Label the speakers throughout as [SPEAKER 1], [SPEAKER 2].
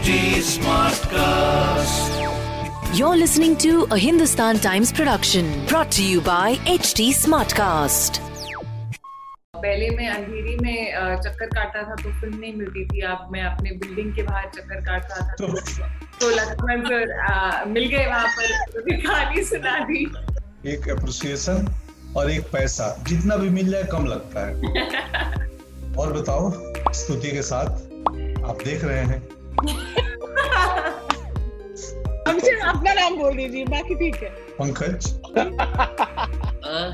[SPEAKER 1] HD Smartcast.
[SPEAKER 2] You're listening to a Hindustan Times production brought to you by HT Smartcast.
[SPEAKER 3] पहले मैं अंधेरी में चक्कर काटता था तो फ़िल्म नहीं मिलती थी। अब मैं अपने बिल्डिंग के बाहर चक्कर काटता था। तो तो लक्ष्मण सर मिल गए वहाँ पर। तो कहानी सुना दी।
[SPEAKER 4] एक अप्रिसिएशन और एक पैसा। जितना भी मिल जाए कम लगता है। और बताओ स्तुति के साथ आप देख रहे हैं।
[SPEAKER 5] हमसे अपना नाम बोल दीजिए बाकी ठीक है
[SPEAKER 4] पंकज?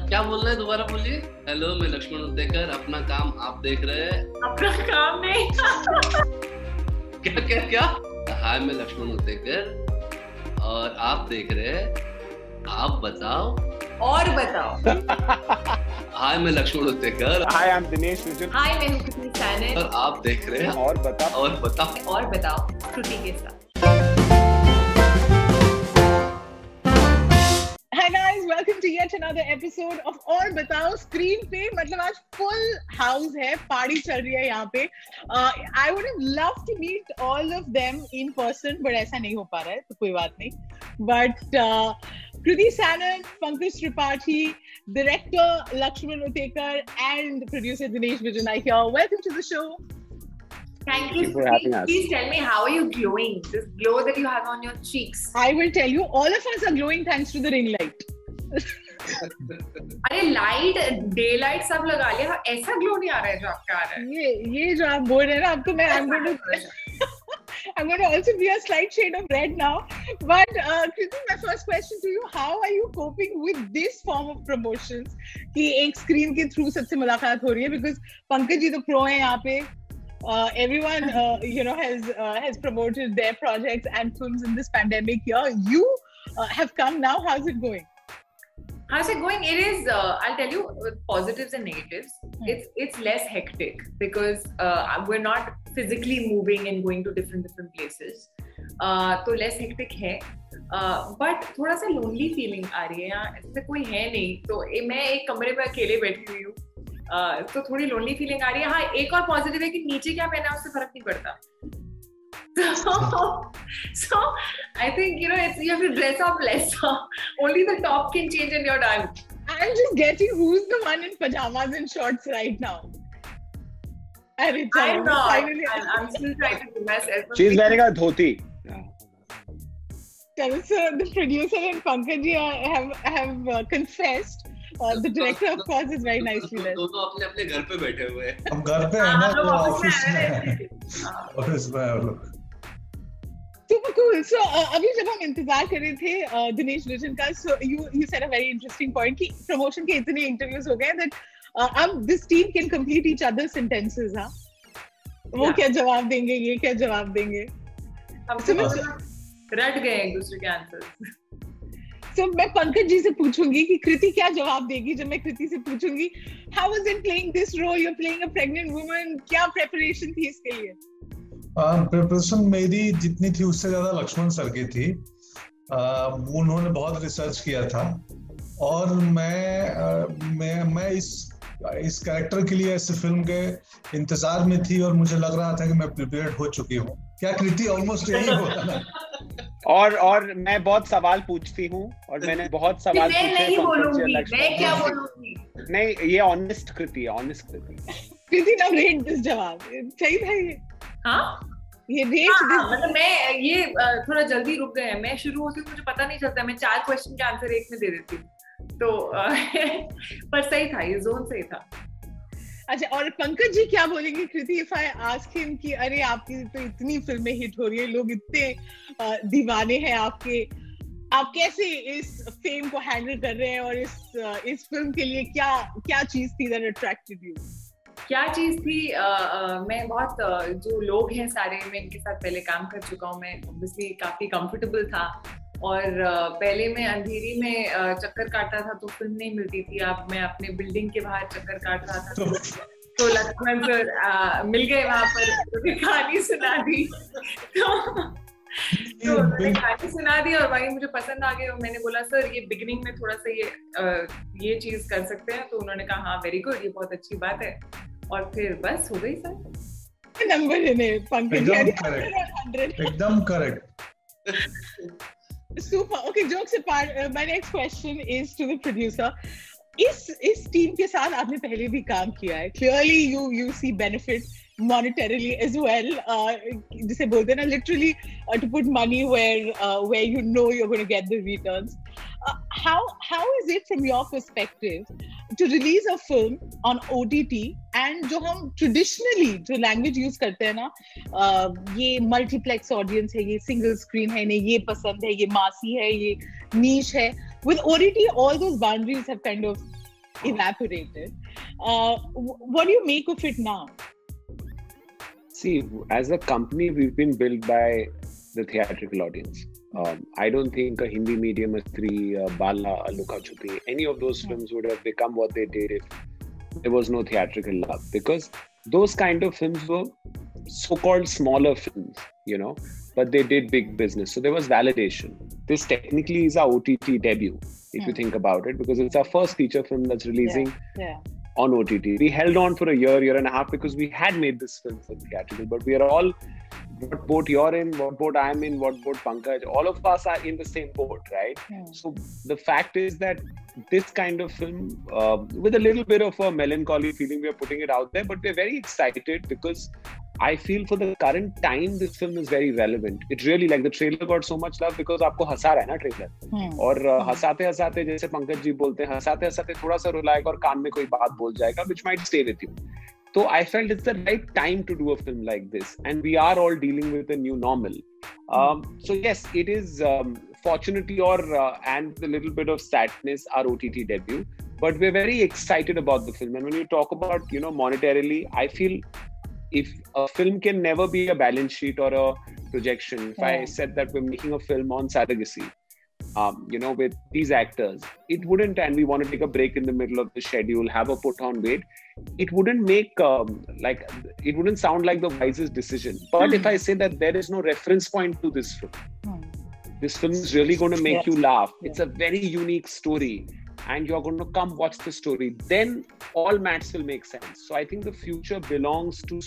[SPEAKER 6] क्या बोल रहे हैं दोबारा बोलिए? हेलो मैं लक्ष्मण उद्देकर अपना काम आप देख रहे हैं।
[SPEAKER 3] अपना काम नहीं।
[SPEAKER 6] क्या क्या क्या? हाय मैं लक्ष्मण उद्देकर और आप देख रहे हैं। आप बताओ
[SPEAKER 3] और बताओ।
[SPEAKER 6] हाय मैं Laxman Utekar.
[SPEAKER 7] Hi I am Dinesh Vijan
[SPEAKER 3] hi मैं हूँ कृति सैनन
[SPEAKER 6] और आप देख रहे हैं।
[SPEAKER 7] और बता
[SPEAKER 6] और बताओ।
[SPEAKER 3] और बताओ श्रुति के साथ।
[SPEAKER 5] Hi guys, welcome to yet another episode of और बताओ। स्क्रीन पे मतलब आज फुल हाउस है पार्टी चल रही है यहाँ पे। I would love to meet all of them in person but ऐसा नहीं हो पा रहा है तो कोई बात नहीं। But Kriti Sanon Pankaj Tripathi director Laxman Utekar and producer Dinesh Vijan I here welcome to the show
[SPEAKER 3] Thank you.
[SPEAKER 7] Thank you for having us.
[SPEAKER 3] please tell me how are you glowing? This glow that you have on your cheeks.
[SPEAKER 5] I will tell you all of us are glowing thanks to the ring light.
[SPEAKER 3] अरे light day light सब लगा लिया ऐसा glow नहीं आ रहा है जो आपका आ रहा है
[SPEAKER 5] ये ये जो आप बोल रहे हैं ना अब तो मैं I'm going to I'm going to also be a slight shade of red now. But uh, Kriti, my first question to you: How are you coping with this form of promotions? कि एक screen के through सबसे मुलाकात हो रही है because Pankaj ji तो pro हैं यहाँ पे. Uh, everyone, uh, you know, has uh, has promoted their projects and films in this pandemic year. You uh, have come now. How's it going?
[SPEAKER 3] How's it going? It is. Uh, I'll tell you with positives and negatives.
[SPEAKER 5] Hmm.
[SPEAKER 3] It's it's less hectic because uh, we're not physically moving and going to different different places. Uh, तो less hectic है but थोड़ा सा lonely feeling आ रही है यहाँ ऐसे कोई है नहीं तो मैं एक कमरे में अकेले बैठी हुई हूँ uh, तो थोड़ी लोनली फीलिंग आ रही है हाँ एक और पॉजिटिव है कि नीचे क्या पहना उससे फ़र्क नहीं पड़ता so, so I think you know it's you have to dress up less. Only the top can change and you're done.
[SPEAKER 5] I'm just getting who's the one in pajamas and shorts right now. अरे
[SPEAKER 3] I'm not.
[SPEAKER 5] finally
[SPEAKER 3] I'm, I'm still trying to do myself.
[SPEAKER 7] She is wearing a dhoti
[SPEAKER 5] चलो, so the producer and Pankaj ji have have uh, confessed. Uh, the director, of course, is very nicely there.
[SPEAKER 6] दोनों अपने अपने घर पे बैठे हुए हैं
[SPEAKER 4] हम घर पे है
[SPEAKER 3] हाँ,
[SPEAKER 4] ना तो
[SPEAKER 3] ऑफ़िस में
[SPEAKER 4] है।
[SPEAKER 3] हाँ,
[SPEAKER 4] ऑफ़िस में है लोग
[SPEAKER 5] Super cool. So uh, अभी जब हम इंतज़ार कर रहे थे uh, दिनेश विजन का, so you you said a very interesting point कि promotion के इतने interviews हो गए that uh, अब this team can complete each other's sentences, हाँ? वो
[SPEAKER 3] Yeah.
[SPEAKER 5] क्या जवाब देंगे, ये क्या जवाब देंगे? मैं-
[SPEAKER 3] रट गए एक दूसरे के आंसर
[SPEAKER 5] so मैं पंकज जी से पूछूँगी कि कृति क्या जवाब देगी जब मैं कृति से पूछूँगी how was it playing this role you're playing a pregnant woman क्या preparation थी इसके लिए
[SPEAKER 4] प्रिपरेशन मेरी जितनी थी उससे ज़्यादा लक्ष्मण सर की थी आ, उन्होंने बहुत रिसर्च किया था और मैं आ, मैं मैं इस इस कैरेक्टर के लिए ऐसे फ़िल्म के इंतज़ार में थी और मुझे लग रहा था कि मैं प्रिपेयर्ड हो चुकी हूँ। क्या कृति ऑलमोस्ट यही होता ना
[SPEAKER 7] और और मैं बहुत सवाल पूछती हूँ और मैंने बहुत सवाल
[SPEAKER 3] मैं
[SPEAKER 7] पूछे
[SPEAKER 3] नहीं बोलूँगी मैं क्या बोलूँगी?
[SPEAKER 7] नहीं ये ऑनेस्ट कृति है honest Kriti
[SPEAKER 5] Kriti now rate this जवाब। सही था ये?
[SPEAKER 3] हाँ?
[SPEAKER 5] ये
[SPEAKER 3] हाँ, हाँ, मतलब मैं ये थोड़ा जल्दी रुक गए हैं। मैं शुरू होती हूँ मुझे पता नहीं चलता मैं चार क्वेश्चन के आंसर एक में दे देती हूँ। तो पर सही था ये जोन सही था।
[SPEAKER 5] अच्छा और पंकज जी क्या बोलेंगे? Kriti if I ask him कि अरे आपकी तो इतनी फ़िल्में हिट हो रही है लोग इतने दीवाने हैं आपके। आप कैसे इस फेम को हैंडल कर रहे हैं और इस इस फ़िल्म के लिए क्या क्या चीज़ थी दैट अट्रैक्टेड यू
[SPEAKER 3] क्या चीज़ थी? अ, अ, मैं बहुत जो लोग हैं सारे मैं इनके साथ पहले काम कर चुका हूँ मैं ऑब्वियसली काफ़ी कंफर्टेबल था। और पहले मैं अंधेरी में चक्कर काटता था तो फ़िल्म नहीं मिलती थी। अब मैं अपने बिल्डिंग के बाहर चक्कर काट रहा था।
[SPEAKER 4] तो
[SPEAKER 3] तो लक्ष्मण सर मिल गए वहाँ पर। तो कहानी सुना दी। तो तो उन्होंने कहानी सुना दी और वही मुझे पसंद आ गई और मैंने बोला सर ये बिगिनिंग में थोड़ा सा ये ये चीज़ कर सकते हैं। तो उन्होंने कहा हाँ वेरी गुड ये बहुत अच्छी बात है। और फिर बस हो गई सर
[SPEAKER 5] Pankaj.
[SPEAKER 4] एकदम.
[SPEAKER 5] 100.
[SPEAKER 4] एकदम
[SPEAKER 5] correct Okay, jokes apart, uh, my next question is to the producer. इस इस टीम के साथ आपने पहले भी काम किया है clearly you you see benefit monetarily as well uh, जिसे बोलते हैं ना literally uh, to put money where uh, where you know you're going to get the returns uh, how how is it from your perspective to release a film on OTT and जो हम traditionally जो language use करते हैं ना uh, ये multiplex audience है ये single screen है इन्हें ये पसंद है ये मासी है ये niche है with OTT all those boundaries have kind of evaporated uh, wh- what do you make of it now
[SPEAKER 7] See, as a company, we've been built by the theatrical audience. Um, I don't think a Hindi medium, a Stree, a Bala, Luka Chupi, any of those
[SPEAKER 5] Hmm.
[SPEAKER 7] films would have become what they did if there was no theatrical love. Because those kind of films were so-called smaller films, you know, but they did big business. So there was validation. This technically is our OTT debut, if you
[SPEAKER 5] Hmm.
[SPEAKER 7] think about it, because it's our first feature film that's releasing
[SPEAKER 5] yeah
[SPEAKER 7] on OTT. We held on for a year, year and a half because we had made this film for theatrical, but we are all what boat you're in, what boat I'm in, what boat Pankaj, all of us are in the same boat, right?
[SPEAKER 5] Hmm.
[SPEAKER 7] So the fact is that this kind of film, uh, with a little bit of a melancholy feeling, we are putting it out there, but we're very excited because I feel for the current time, this film is very relevant. It really like the trailer got so much love because आपको हंसा रहा है ना trailer
[SPEAKER 5] Hmm.
[SPEAKER 7] और uh, हंसाते हंसाते जैसे पंकज जी बोलते हैं हंसाते हंसाते थोड़ा सा रुलाएगा और कान में कोई बात बोल जाएगा which might stay with you So I felt it's the right time to do a film like this, and we are all dealing with a new normal. Um, so yes, it is um, fortunately or uh, and a little bit of sadness our OTT debut, but we're very excited about the film. And when you talk about you know monetarily, I feel if a film can never be a balance sheet or a projection. If
[SPEAKER 5] yeah.
[SPEAKER 7] I said that we're making a film on surrogacy, um, you know with these actors it wouldn't and we want to take a break in the middle of the schedule have a put on weight it wouldn't make um, like it wouldn't sound like the wisest decision. But if i say that there is no reference point to this film
[SPEAKER 5] Hmm.
[SPEAKER 7] this film is really going to make
[SPEAKER 5] Yes.
[SPEAKER 7] you laugh. It's a very unique story and you're going to come watch the story. Then all maths will make sense. So i think the future belongs to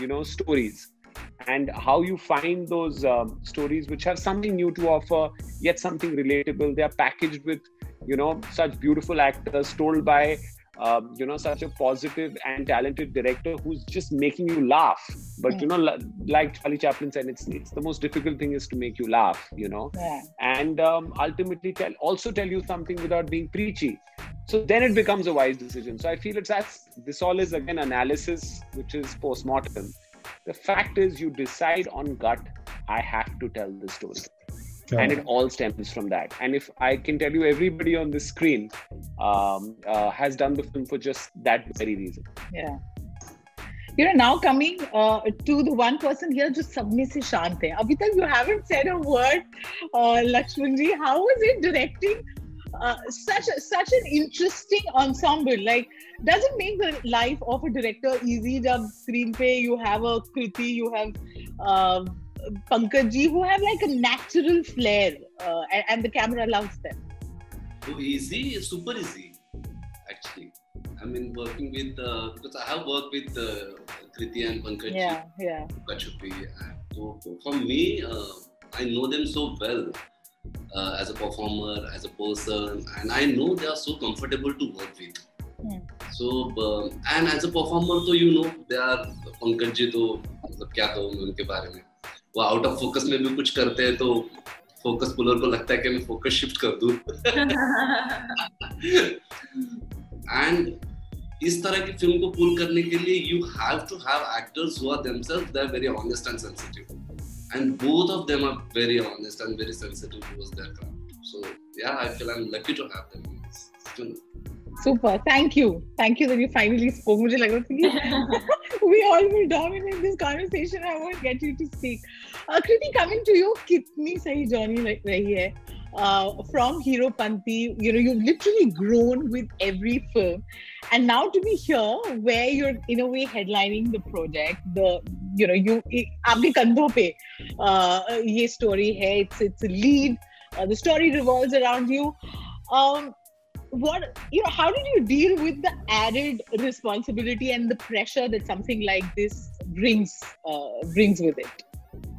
[SPEAKER 7] you know stories and how you find those um, stories which have something new to offer yet something relatable. They are packaged with you know such beautiful actors told by um, you know such a positive and talented director who's just making you laugh. But you know like charlie chaplin said it's it's the most difficult thing is to make you laugh you know?
[SPEAKER 5] Yeah.
[SPEAKER 7] And um, ultimately tell also tell you something without being preachy. So then it becomes a wise decision. So i feel it's as this all is again analysis which is post-mortem the fact is, you decide on gut, I have to tell the story. And it all stems from that. And if I can tell you, everybody on the screen um, uh, has done the film for just that very reason.
[SPEAKER 5] Yeah. You know, now coming uh, to the one person here, just sabne se shant you haven't said a word, uh, Lakshmanji. How was it directing uh, such a, such an interesting ensemble. Like, does it make the life of a director easy? Jab screenplay, you have a Kriti, you have uh, Pankaj ji, who have like a natural flair, uh, and, and, the camera loves them.
[SPEAKER 6] Easy, super easy, actually. I mean, working with uh, because I have worked with uh, Kriti and Pankaj
[SPEAKER 5] yeah, yeah.
[SPEAKER 6] Kachupi. For me, uh, I know them so well uh, as a performer, as a person, and I know they are so comfortable to work with.
[SPEAKER 5] Hmm.
[SPEAKER 6] So uh, and as a performer, तो you know they are Pankaj ji तो मतलब क्या कहूँ मैं उनके बारे में वो आउट ऑफ़ फोकस में भी कुछ करते हैं तो फोकस पुलर को लगता है कि मैं फोकस शिफ्ट कर दूँ एंड इस तरह की फ़िल्म को पुल करने के लिए you have to have actors who are themselves they are very honest and sensitive And both of them are very honest and very sensitive towards their craft so yeah I feel I am lucky to have them in this film
[SPEAKER 5] Super. Thank you. Thank you that you finally spoke. मुझे लग रहा था कि we all will dominate this conversation. I won't get you to speak. Uh, Kriti, coming to you, कितनी सही journey रह- रही है? Uh, from Hero Panti, you know, you've literally grown with every film, and now to be here, where you're in a way headlining the project, the you know, you आपके कंधों पे uh, ये story है. It's it's a lead. Uh, the story revolves around you. Um, what you know how did you deal with the added responsibility and the pressure that something like this brings uh, brings with it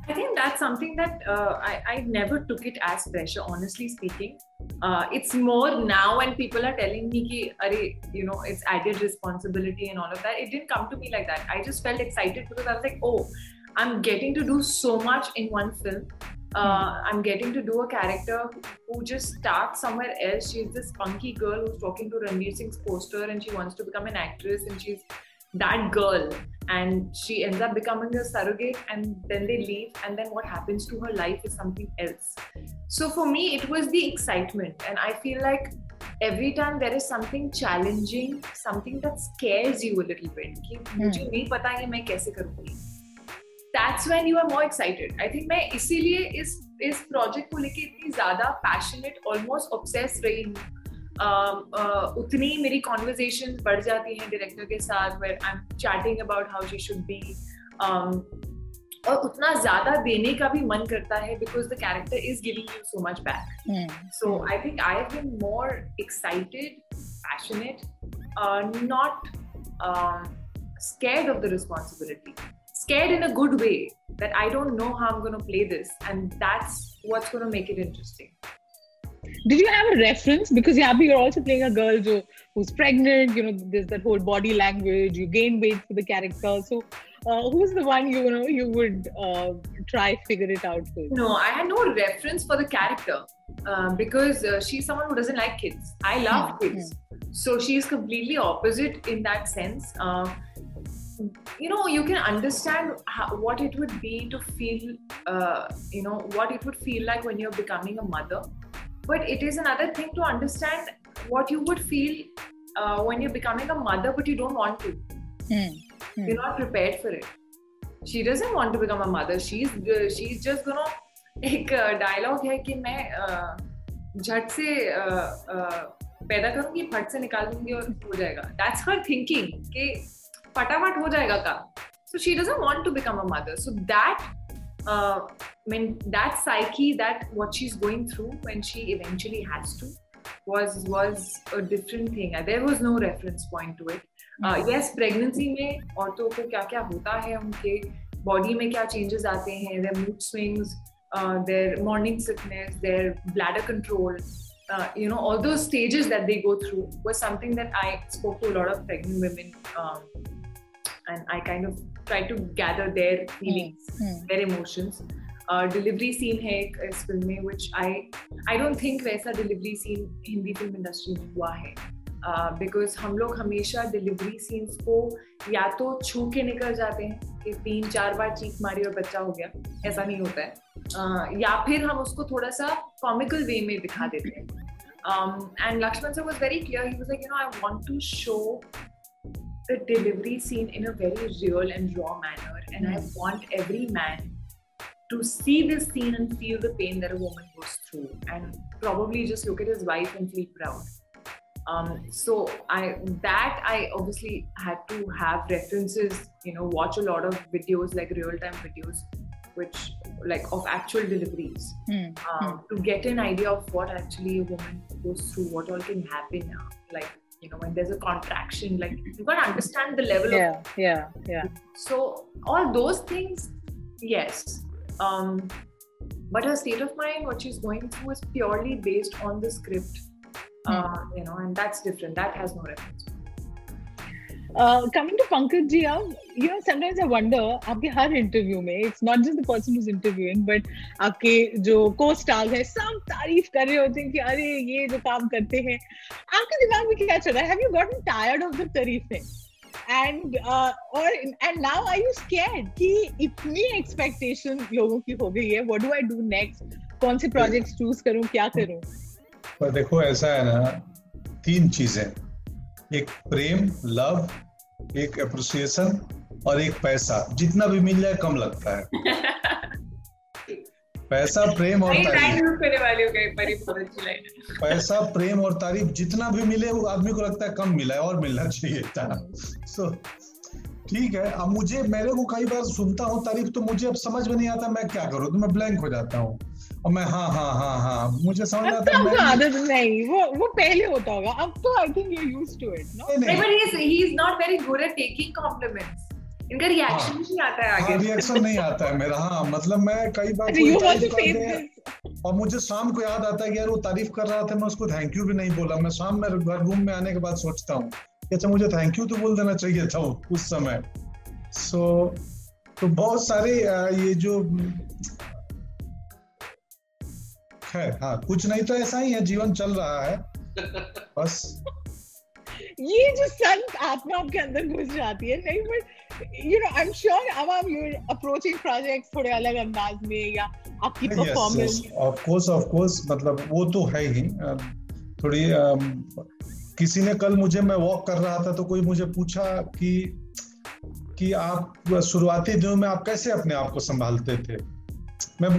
[SPEAKER 3] I think that's something that uh, I, I never took it as pressure, honestly speaking. Uh, it's more now when people are telling me, ki, Arey, you know, it's added responsibility and all of that. It didn't come to me like that. I just felt excited because I was like, oh, I'm getting to do so much in one film. Uh, I'm getting to do a character who just starts somewhere else. She's this funky girl who's talking to Ranveer Singh's poster and she wants to become an actress and she's that girl and she ends up becoming a surrogate and then they leave and then what happens to her life is something else so for me it was the excitement and i feel like every time there is something challenging something that scares you a little bit कि मुझे नहीं पता कि मैं कैसे करूँगी that's when you are more excited i think मैं इसीलिए इस इस प्रोजेक्ट को लेके इतनी ज्यादा पैशनेट ऑलमोस्ट ऑब्सेस रही हूँ uh, uh, उतनी मेरी कॉन्वर्जेशन बढ़ जाती हैं डायरेक्टर के साथ where I am chatting about how she should be और उतना ज़्यादा देने का भी मन करता है because the character is giving you so much back so I think I have been more excited passionate not scared of the responsibility scared in a good way that i don't know how i'm going to play this and that's what's going to make it interesting
[SPEAKER 5] did you have a reference because yeah you're also playing a girl who, who's pregnant you know there's that whole body language you gain weight for the character so uh, who's the one you know you would uh, try figure it out with?
[SPEAKER 3] No i had no reference for the character uh, because uh, she's someone who doesn't like kids. I love mm-hmm. kids. so she's completely opposite in that sense. Uh, you know you can understand how, what it would be to feel uh, you know what it would feel like when you're becoming a mother. But it is another thing to understand what you would feel uh, when you're becoming a mother but you don't want to. Mm. Mm. you're not prepared for it she doesn't want to become a mother she's uh, she's just gonna एक dialogue है कि मैं झट से पैदा करूंगी फट से निकाल दूंगी और हो जाएगा दैट्स हर थिंकिंग कि फटाफट हो जाएगा काम so she doesn't want to become a mother so that uh, I mean that psyche that what she's going through when she eventually has to was was a different thing there was no reference point to it Yes pregnancy में औरतों को क्या क्या होता है उनके body में क्या चेंजेस आते हैं there mood swings there morning sickness there bladder control you know all those stages that they go through वो something that I spoke to lot of pregnant women and I kind of try to gather their feelings their emotions delivery scene है एक इस film में which I I don't think वैसा delivery scene Hindi film industry में हुआ है। Because हम लोग हमेशा डिलीवरी सीन्स को या तो छू के निकल जाते हैं कि तीन चार बार चीख मारी और बच्चा हो गया। ऐसा नहीं होता है। uh, या फिर हम उसको थोड़ा सा कॉमिकल वे में दिखा देते हैं। And Laxman sir was very clear you know I want to show the delivery scene in a very real and raw manner and I want every man to see this scene and feel the pain the woman goes through and probably just look at his wife and feel proud Um, so I that I obviously had to have references, you know, watch a lot of videos like real-time videos, which like of actual deliveries mm. Um, mm. to get an idea of what actually a woman goes through, what all can happen now, like you know when there's a contraction like you got to understand the level
[SPEAKER 5] yeah,
[SPEAKER 3] of
[SPEAKER 5] yeah yeah
[SPEAKER 3] so all those things yes um but her state of mind what she's going through is purely based on the script. Uh, you know and that's different that has no reference
[SPEAKER 5] Uh, coming to Pankaj ji, you know, sometimes I wonder, आपके हर interview में it's not just the person who's interviewing, but आपके जो co-stars हैं सब तारीफ़ कर रहे होते हैं कि अरे ये जो काम करते हैं आपके दिमाग में क्या चल रहा है Have you gotten tired of the तारीफें? and uh, or and now are you scared कि इतनी expectation लोगों की हो गई है what do I do next कौन से projects choose करूँ क्या करूँ
[SPEAKER 4] पर देखो ऐसा है ना तीन चीज़ें। एक प्रेम लव एक अप्रिसिएशन और एक पैसा। जितना भी मिल जाए कम लगता है। पैसा प्रेम और तारीफ़। पैसा प्रेम और तारीफ़ जितना भी मिले वो आदमी को लगता है कम मिला है और मिलना चाहिए था। सो ठीक है। अब मुझे मेरे को कई बार सुनता हूँ तारीफ़ तो मुझे अब समझ में नहीं आता मैं क्या करूँ। तो मैं ब्लैंक हो जाता हूँ। और मैं हाँ हाँ हाँ हाँ मुझे समझ आता
[SPEAKER 5] तो
[SPEAKER 4] है मैं
[SPEAKER 5] आदत नहीं वो वो पहले होता होगा अब तो I think you used to it no
[SPEAKER 4] नहीं,
[SPEAKER 3] नहीं,
[SPEAKER 4] नहीं
[SPEAKER 3] but he's he's not very good at taking compliments. इनका रिएक्शन
[SPEAKER 4] हाँ।
[SPEAKER 3] नहीं आता है
[SPEAKER 4] हाँ रिएक्शन नहीं आता है मेरा हाँ मतलब मैं कई बार
[SPEAKER 5] अच्छा यू
[SPEAKER 4] तारीफ़
[SPEAKER 5] टू फेस दिस
[SPEAKER 4] और मुझे शाम को याद आता है कि यार वो तारीफ़ कर रहा था मैं उसको थैंक यू भी नहीं बोला। मैं शाम में घर रूम में आने के बाद सोचता हूँ अच्छा मुझे थैंक यू तो बोल देना चाहिए था उस समय। सो so, तो बहुत सारे ये जो है। हाँ कुछ नहीं तो ऐसा ही है जीवन चल रहा है। बस।
[SPEAKER 5] ये जो संत आत्मा आपके अंदर घुस जाती है नहीं but you know I am sure अब आप यू अप्रोचिंग प्रोजेक्ट्स थोड़े अलग अंदाज में या आपकी
[SPEAKER 4] performance of course of course मतलब वो तो है ही। थोड़ी किसी ने कल मुझे मैं वॉक कर रहा था तो कोई मुझे पूछा कि कि आप शुरुआती दिनों में आप कैसे अपने आप को संभालते थे? मैं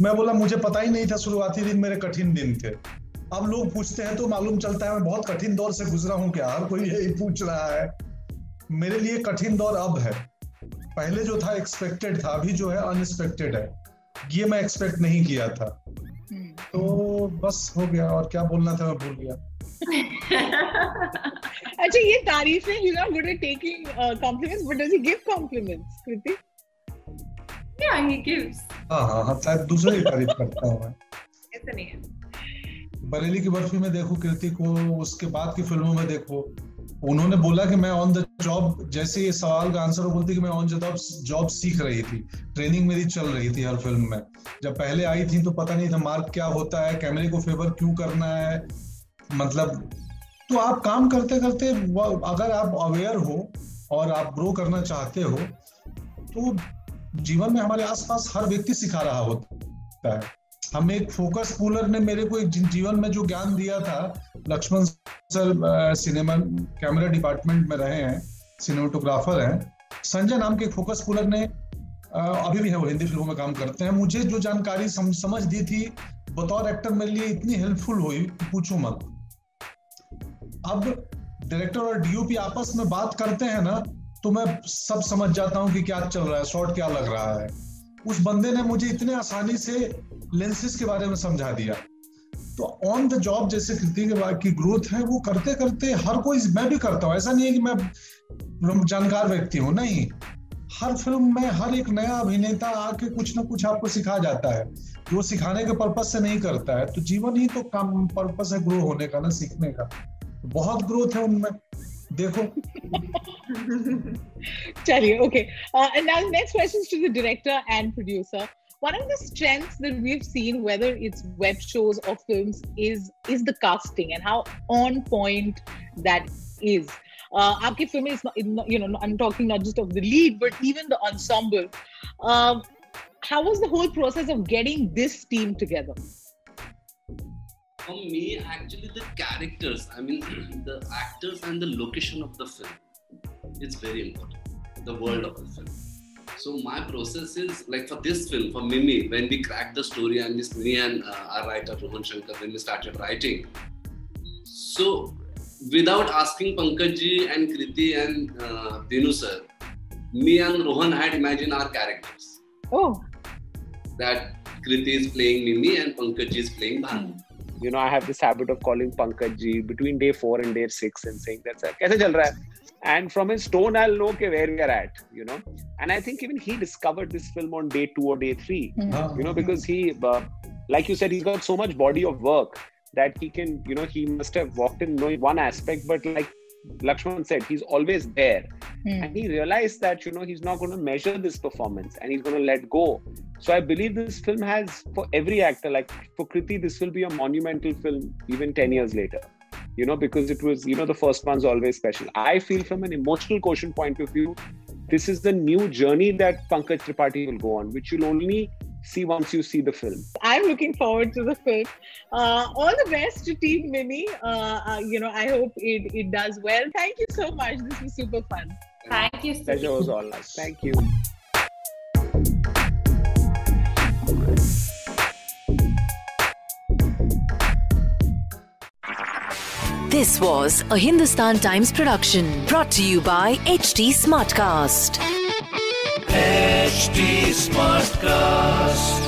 [SPEAKER 4] मैं बोला, मुझे पता ही नहीं था शुरुआती दिन मेरे कठिन दिन थे अब लोग पूछते हैं तो मालूम चलता है मैं बहुत कठिन दौर से गुजरा हूँ क्या हर कोई यही पूछ रहा है। मेरे लिए कठिन दौर अब है। पहले जो था एक्सपेक्टेड था, अभी जो है अनएक्सपेक्टेड है। ये मैं एक्सपेक्ट नहीं किया था. तो बस हो गया और क्या बोलना था मैं भूल गया।
[SPEAKER 5] अच्छा ये तारीफ़ है you not good at taking compliments but does he give compliments Kriti
[SPEAKER 3] Yeah, he gives.
[SPEAKER 4] हाँ हाँ हाँ शायद दूसरे की तारीफ़ करता हूँ मैं।
[SPEAKER 3] ऐसा नहीं है.
[SPEAKER 4] बरेली की बर्फ़ी में देखो कीर्ति को उसके बाद की फ़िल्मों में देखो। उन्होंने बोला कि मैं ऑन द जॉब जैसे ये सवाल का आंसर वो बोलती कि मैं ऑन द जॉब जॉब सीख रही थी। ट्रेनिंग मेरी चल रही थी हर फ़िल्म में। जब पहले आई थी तो पता नहीं था मार्क क्या होता है कैमरे को फेवर क्यों करना है। मतलब तो आप काम करते करते अगर आप अवेयर हो और आप ग्रो करना चाहते हो तो जीवन में हमारे आसपास हर व्यक्ति सिखा रहा होता है। हमें एक फोकस पुलर ने मेरे को एक जीवन में जो ज्ञान दिया था Laxman sir cinema camera department में रहे हैं सिनेमाटोग्राफर हैं संजय नाम के फोकस पुलर ने अभी भी है वो हिंदी फ़िल्मों में काम करते हैं। मुझे जो जानकारी सम, समझ दी थी बतौर एक्टर मेरे लिए इतनी हेल्पफुल हुई पूछो मत। अब डायरेक्टर और डीओपी आपस में बात करते हैं ना तो मैं सब समझ जाता हूँ कि क्या चल रहा है, शॉट क्या लग रहा है। उस बंदे ने मुझे इतने आसानी से लेंसेज के बारे में समझा दिया। तो ऑन द जॉब जैसे कृति के की ग्रोथ है, वो करते करते हर कोई, मैं भी करता हूँ। ऐसा नहीं है कि मैं जानकार व्यक्ति हूँ, नहीं। हर फ़िल्म में हर एक नया अभिनेता आके कुछ ना कुछ आपको सिखा जाता है। वो सिखाने के पर्पज से नहीं करता है। तो जीवन ही तो काम पर्पज है ग्रो होने का, ना सीखने का। बहुत ग्रोथ है उनमें। देखो
[SPEAKER 5] Chaliye, okay. Uh, and now the next question is to the director and producer. One of the strengths that we've seen, whether it's web shows or films, is is the casting and how on point that is. Uh, आपकी film is not, is not- you know, I'm talking not just of the lead, but even the ensemble. Um, how was the whole process of getting this team together?
[SPEAKER 6] For me, actually, the characters, I mean, the actors and the location of the film, it's very important. The world of the film. So my process is like for this film, for Mimi, when we cracked the story and this me and uh, our writer Rohan Shankar, when we started writing. So without asking Pankaj ji and Kriti and uh, Dinu sir, me and Rohan had imagined our characters.
[SPEAKER 5] Oh,
[SPEAKER 6] That Kriti is playing Mimi and Pankaj ji is playing Bhanu.
[SPEAKER 7] You know, I have this habit of calling Pankaj ji between day four and day six and saying that, sir, kaise chal raha hai? And from his tone, I'll know ke where we are at, you know. And I think even he discovered this film on day two or day three,
[SPEAKER 4] हाँ,
[SPEAKER 7] you know, because he, uh, like you said, he's got so much body of work that he can, you know, he must have walked in knowing one aspect, but like Lakshman said, he's always there.
[SPEAKER 5] Hmm.
[SPEAKER 7] And he realized that, you know, he's not going to measure this performance and he's going to let go. So I believe this film has, for every actor, like for Kriti, this will be a monumental film even 10 years later. You know, because it was, you know, the first one's always special. I feel from an emotional quotient point of view, this is the new journey that Pankaj Tripathi will go on, which you'll only see once you see the film.
[SPEAKER 5] I'm looking forward to the film. Uh, all the best to Team Mimi. Uh, uh, you know, I hope it, it does well. Thank you so much. This was super fun.
[SPEAKER 3] Thank you,
[SPEAKER 7] Pleasure was all ours. Thank you.
[SPEAKER 2] This was a Hindustan Times production brought to you by HT Smartcast.
[SPEAKER 1] HT Smartcast.